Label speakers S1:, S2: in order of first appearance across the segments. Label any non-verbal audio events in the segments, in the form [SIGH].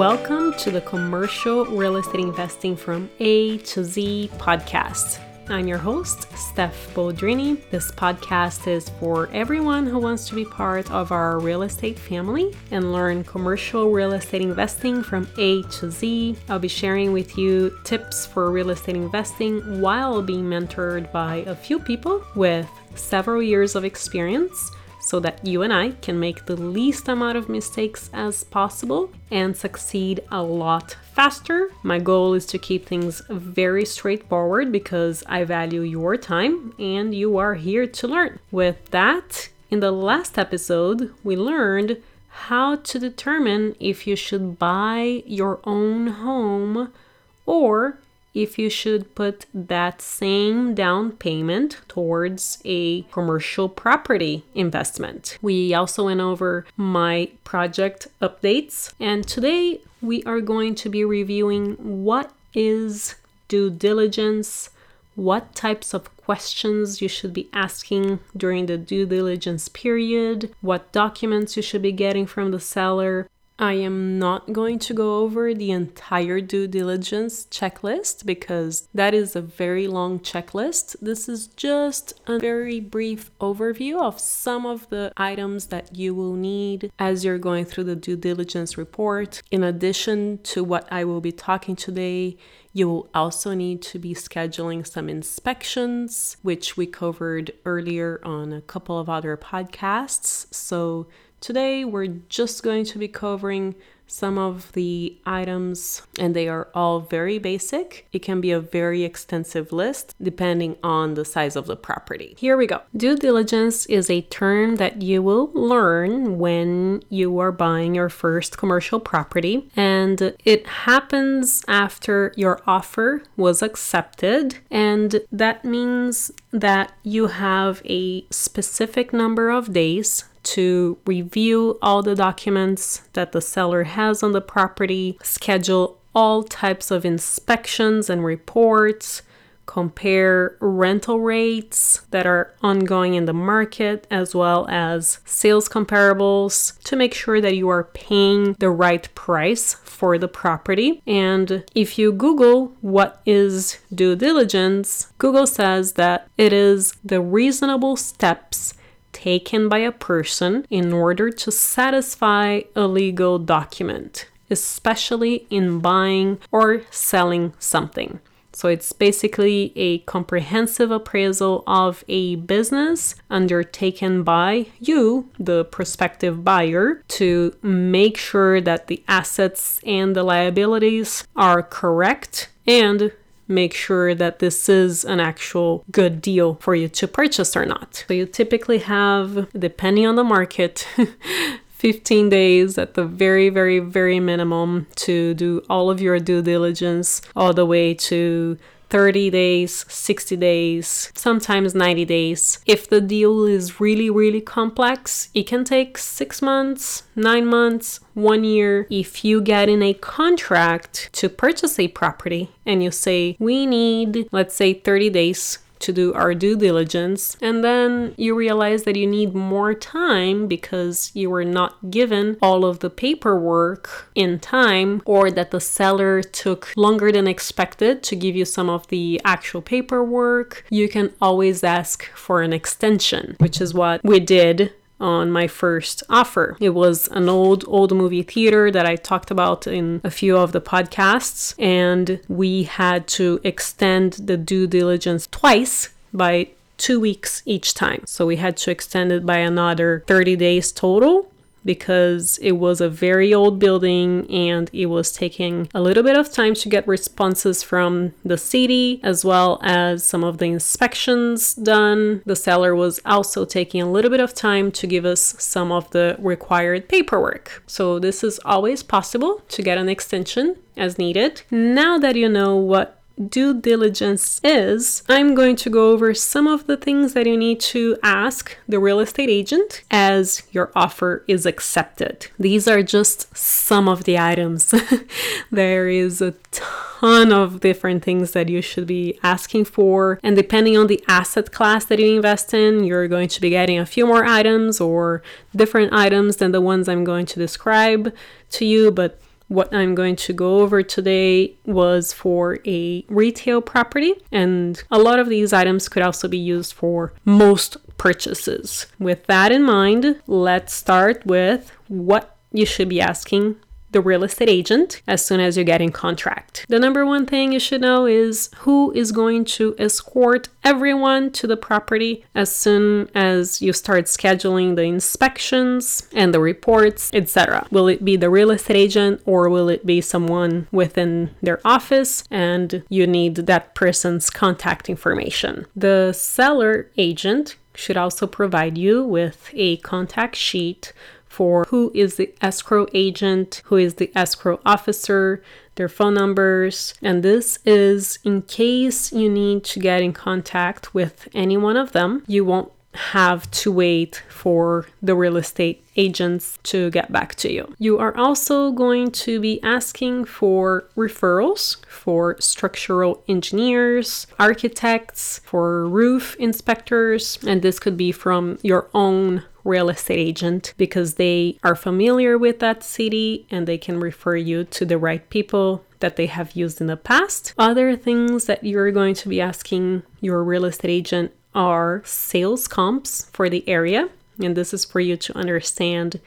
S1: Welcome to the Commercial Real Estate Investing from A to Z podcast. I'm your host, Steph Boldrini. This podcast is for everyone who wants to be part of our real estate family and learn commercial real estate investing from A to Z. I'll be sharing with you tips for real estate investing while being mentored by a few people with several years of experience so that you and I can make the least amount of mistakes as possible and succeed a lot faster. My goal is to keep things very straightforward because I value your time and you are here to learn. With that, in the last episode, we learned how to determine if you should buy your own home or if you should put that same down payment towards a commercial property investment. We also went over my project updates, and today we are going to be reviewing what is due diligence, what types of questions you should be asking during the due diligence period, what documents you should be getting from the seller, I am not going to go over the entire due diligence checklist because that is a very long checklist. This is just a very brief overview of some of the items that you will need as you're going through the due diligence report. In addition to what I will be talking today, you will also need to be scheduling some inspections, which we covered earlier on a couple of other podcasts. So Today, we're just going to be covering some of the items, and they are all very basic. It can be a very extensive list depending on the size of the property. Here we go. Due diligence is a term that you will learn when you are buying your first commercial property, and it happens after your offer was accepted, and that means that you have a specific number of days to review all the documents that the seller has on the property, schedule all types of inspections and reports, compare rental rates that are ongoing in the market, as well as sales comparables to make sure that you are paying the right price for the property. And if you Google what is due diligence, Google says that it is the reasonable steps taken by a person in order to satisfy a legal document, especially in buying or selling something. So it's basically a comprehensive appraisal of a business undertaken by you, the prospective buyer, to make sure that the assets and the liabilities are correct and make sure that this is an actual good deal for you to purchase or not. So you typically have, depending on the market, [LAUGHS] 15 days at the very, very, very minimum to do all of your due diligence, all the way to 30 days, 60 days, sometimes 90 days. If the deal is really, really complex, it can take six months, nine months, one year. If you get in a contract to purchase a property and you say, we need, let's say, 30 days to do our due diligence, and then you realize that you need more time because you were not given all of the paperwork in time, or that the seller took longer than expected to give you some of the actual paperwork, you can always ask for an extension, which is what we did on my first offer. It was an old, old movie theater that I talked about in a few of the podcasts, and we had to extend the due diligence twice by two weeks each time. So we had to extend it by another 30 days total because it was a very old building and it was taking a little bit of time to get responses from the city as well as some of the inspections done. The seller was also taking a little bit of time to give us some of the required paperwork. So, this is always possible to get an extension as needed. Now that you know what due diligence is, I'm going to go over some of the things that you need to ask the real estate agent as your offer is accepted. These are just some of the items. [LAUGHS] there is a ton of different things that you should be asking for, and depending on the asset class that you invest in, you're going to be getting a few more items or different items than the ones I'm going to describe to you, but What I'm going to go over today was for a retail property, and a lot of these items could also be used for most purchases. With that in mind, let's start with what you should be asking the real estate agent as soon as you get in contract. The number one thing you should know is who is going to escort everyone to the property as soon as you start scheduling the inspections and the reports, etc. Will it be the real estate agent or will it be someone within their office and you need that person's contact information? The seller agent should also provide you with a contact sheet for who is the escrow agent, who is the escrow officer, their phone numbers. And this is in case you need to get in contact with any one of them. You won't have to wait for the real estate agents to get back to you. You are also going to be asking for referrals for structural engineers, architects, for roof inspectors, and this could be from your own real estate agent because they are familiar with that city and they can refer you to the right people that they have used in the past. Other things that you're going to be asking your real estate agent are sales comps for the area. And this is for you to understand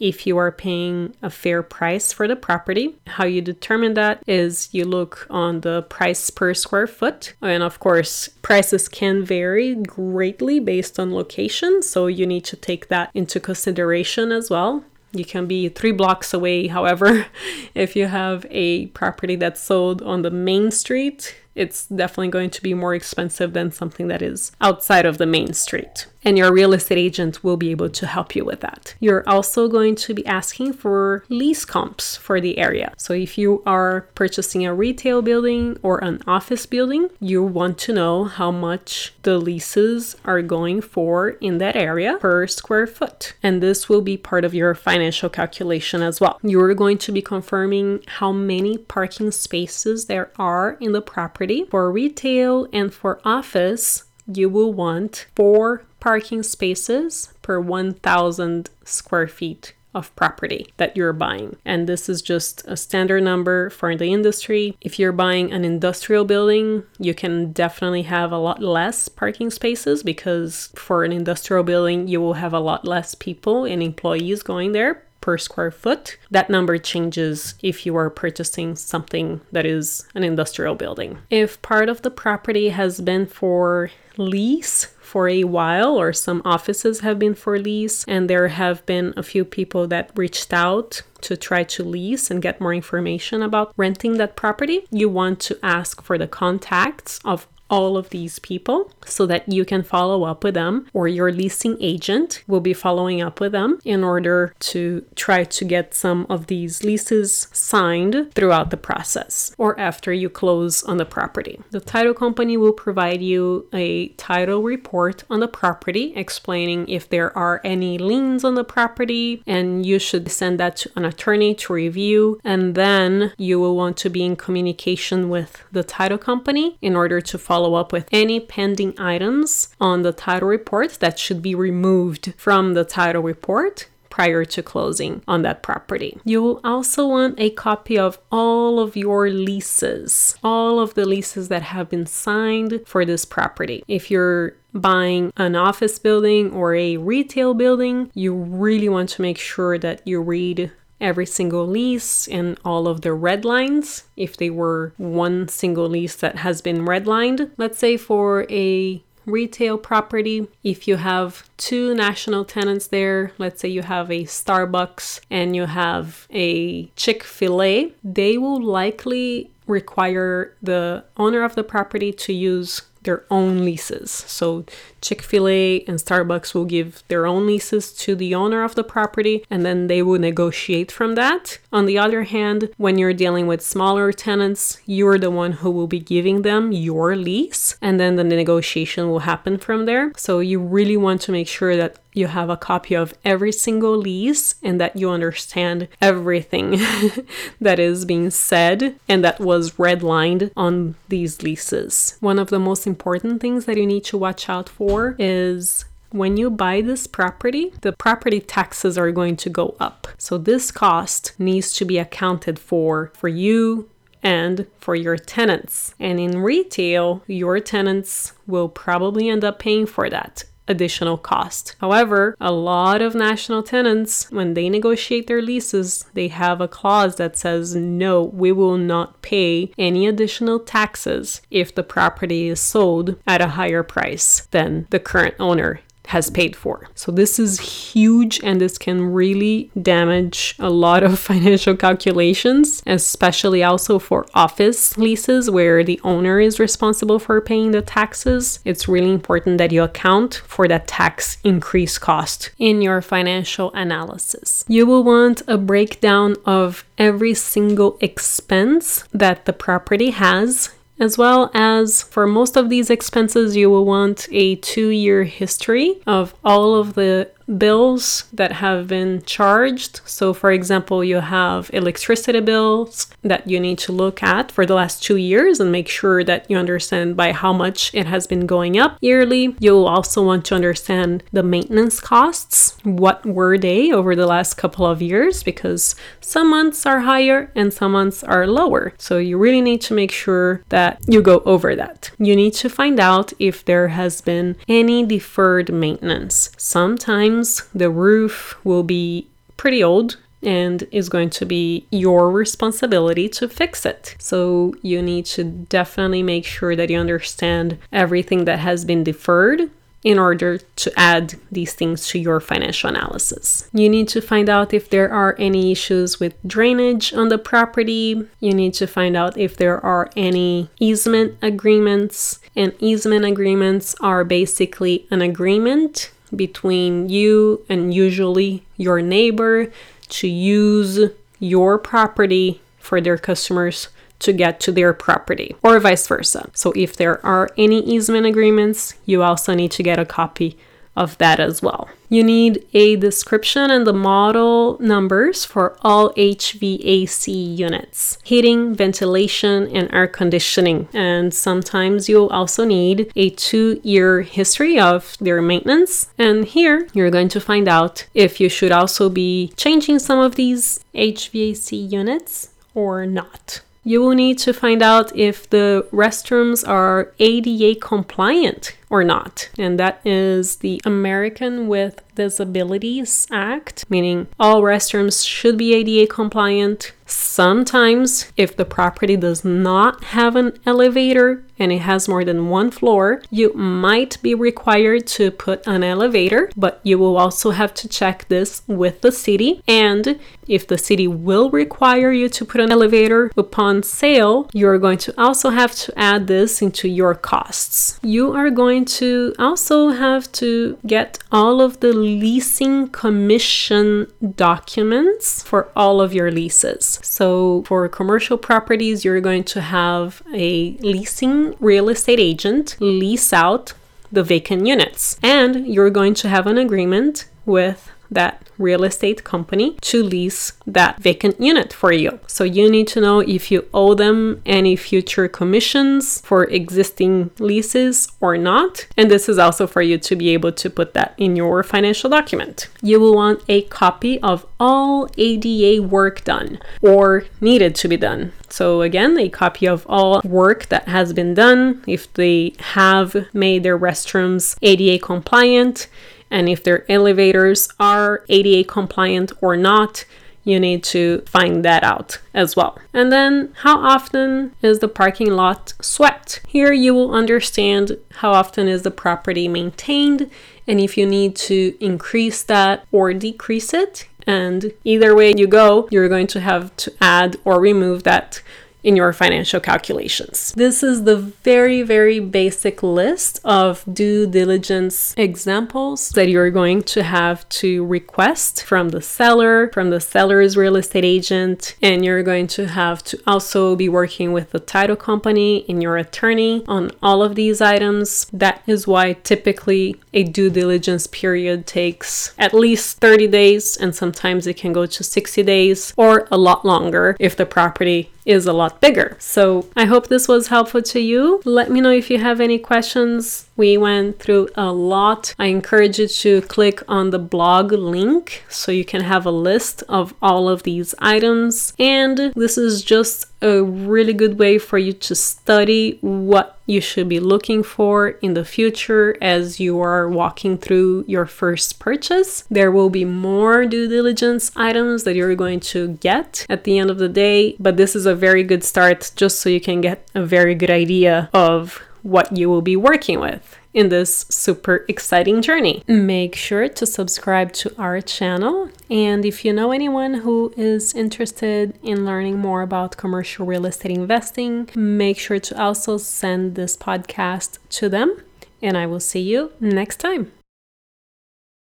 S1: if you are paying a fair price for the property. How you determine that is you look on the price per square foot. And of course, prices can vary greatly based on location. So you need to take that into consideration as well. You can be three blocks away. [LAUGHS] However, if you have a property that's sold on the main street, it's definitely going to be more expensive than something that is outside of the main street and your real estate agent will be able to help you with that. You're also going to be asking for lease comps for the area. So if you are purchasing a retail building or an office building, you want to know how much the leases are going for in that area per square foot. And this will be part of your financial calculation as well. You're going to be confirming how many parking spaces there are in the property for retail and for office you will want four parking spaces per 1,000 square feet of property that you're buying. And this is just a standard number for the industry. If you're buying an industrial building, you can definitely have a lot less parking spaces because for an industrial building, you will have a lot less people and employees going there per square foot. That number changes if you are purchasing something that is an industrial building. If part of the property has been for lease for a while, or some offices have been for lease, and there have been a few people that reached out to try to lease and get more information about renting that property, you want to ask for the contacts of all of these people so that you can follow up with them, or your leasing agent will be following up with them in order to try to get some of these leases signed throughout the process or after you close on the property. The title company will provide you a title report on the property explaining if there are any liens on the property, and you should send that to an attorney to review. And then you will want to be in communication with the title company in order to follow follow up with any pending items on the title report that should be removed from the title report prior to closing on that property. You will also want a copy of all of your leases, all of the leases that have been signed for this property. If you're buying an office building or a retail building, you really want to make sure that you read every single lease and all of the red lines if they were one single lease that has been redlined. Let's say for a retail property, if you have two national tenants there, let's say you have a Starbucks and you have a Chick fil A, they will likely require the owner of the property to use their own leases. So Chick fil A and Starbucks will give their own leases to the owner of the property and then they will negotiate from that. On the other hand, when you're dealing with smaller tenants, you're the one who will be giving them your lease and then the negotiation will happen from there. So you really want to make sure that you have a copy of every single lease and that you understand everything [LAUGHS] that is being said and that was redlined on these leases. One of the most important things that you need to watch out for is when you buy this property, the property taxes are going to go up. So this cost needs to be accounted for for you and for your tenants. And in retail, your tenants will probably end up paying for that additional cost. However, a lot of national tenants, when they negotiate their leases, they have a clause that says, no, we will not pay any additional taxes if the property is sold at a higher price than the current owner has paid for. So this is huge and this can really damage a lot of [LAUGHS] financial calculations, especially also for office leases where the owner is responsible for paying the taxes. It's really important that you account for that tax increase cost in your financial analysis. You will want a breakdown of every single expense that the property has as well as for most of these expenses, you will want a two year history of all of the bills that have been charged. So, for example, you have electricity bills that you need to look at for the last two years and make sure that you understand by how much it has been going up yearly. You'll also want to understand the maintenance costs. What were they over the last couple of years? Because some months are higher and some months are lower. So, you really need to make sure that you go over that. You need to find out if there has been any deferred maintenance. Sometimes the roof will be pretty old and is going to be your responsibility to fix it. So you need to definitely make sure that you understand everything that has been deferred in order to add these things to your financial analysis. You need to find out if there are any issues with drainage on the property. You need to find out if there are any easement agreements. And easement agreements are basically an agreement between you and usually your neighbor to use your property for their customers to get to their property or vice versa. So if there are any easement agreements, you also need to get a copy of that as well. You need a description and the model numbers for all HVAC units, heating, ventilation, and air conditioning. And sometimes you'll also need a two year history of their maintenance. And here you're going to find out if you should also be changing some of these HVAC units or not you will need to find out if the restrooms are ADA compliant or not. And that is the American with Disabilities Act, meaning all restrooms should be ADA compliant. Sometimes, if the property does not have an elevator and it has more than one floor, you might be required to put an elevator, but you will also have to check this with the city. And if the city will require you to put an elevator upon sale, you're going to also have to add this into your costs. You are going to also have to get all of the leasing commission documents for all of your leases. So for commercial properties, you're going to have a leasing real estate agent lease out the vacant units, and you're going to have an agreement with that real estate company to lease that vacant unit for you. So you need to know if you owe them any future commissions for existing leases or not. And this is also for you to be able to put that in your financial document. You will want a copy of all ADA work done or needed to be done. So, again, a copy of all work that has been done if they have made their restrooms ADA compliant and if their elevators are ADA compliant or not, you need to find that out as well. And then, how often is the parking lot swept? Here you will understand how often is the property maintained and if you need to increase that or decrease it. And either way you go, you're going to have to add or remove that in your financial calculations. This is the very, very basic list of due diligence examples that you're going to have to request from the seller, from the seller's real estate agent, and you're going to have to also be working with the title company and your attorney on all of these items. That is why typically a due diligence period takes at least 30 days, and sometimes it can go to 60 days or a lot longer if the property is a lot bigger. So I hope this was helpful to you. Let me know if you have any questions We went through a lot. I encourage you to click on the blog link so you can have a list of all of these items. And this is just a really good way for you to study what you should be looking for in the future as you are walking through your first purchase. There will be more due diligence items that you're going to get at the end of the day, but this is a very good start just so you can get a very good idea of what you will be working with in this super exciting journey. Make sure to subscribe to our channel. And if you know anyone who is interested in learning more about commercial real estate investing, make sure to also send this podcast to them. And I will see you next time.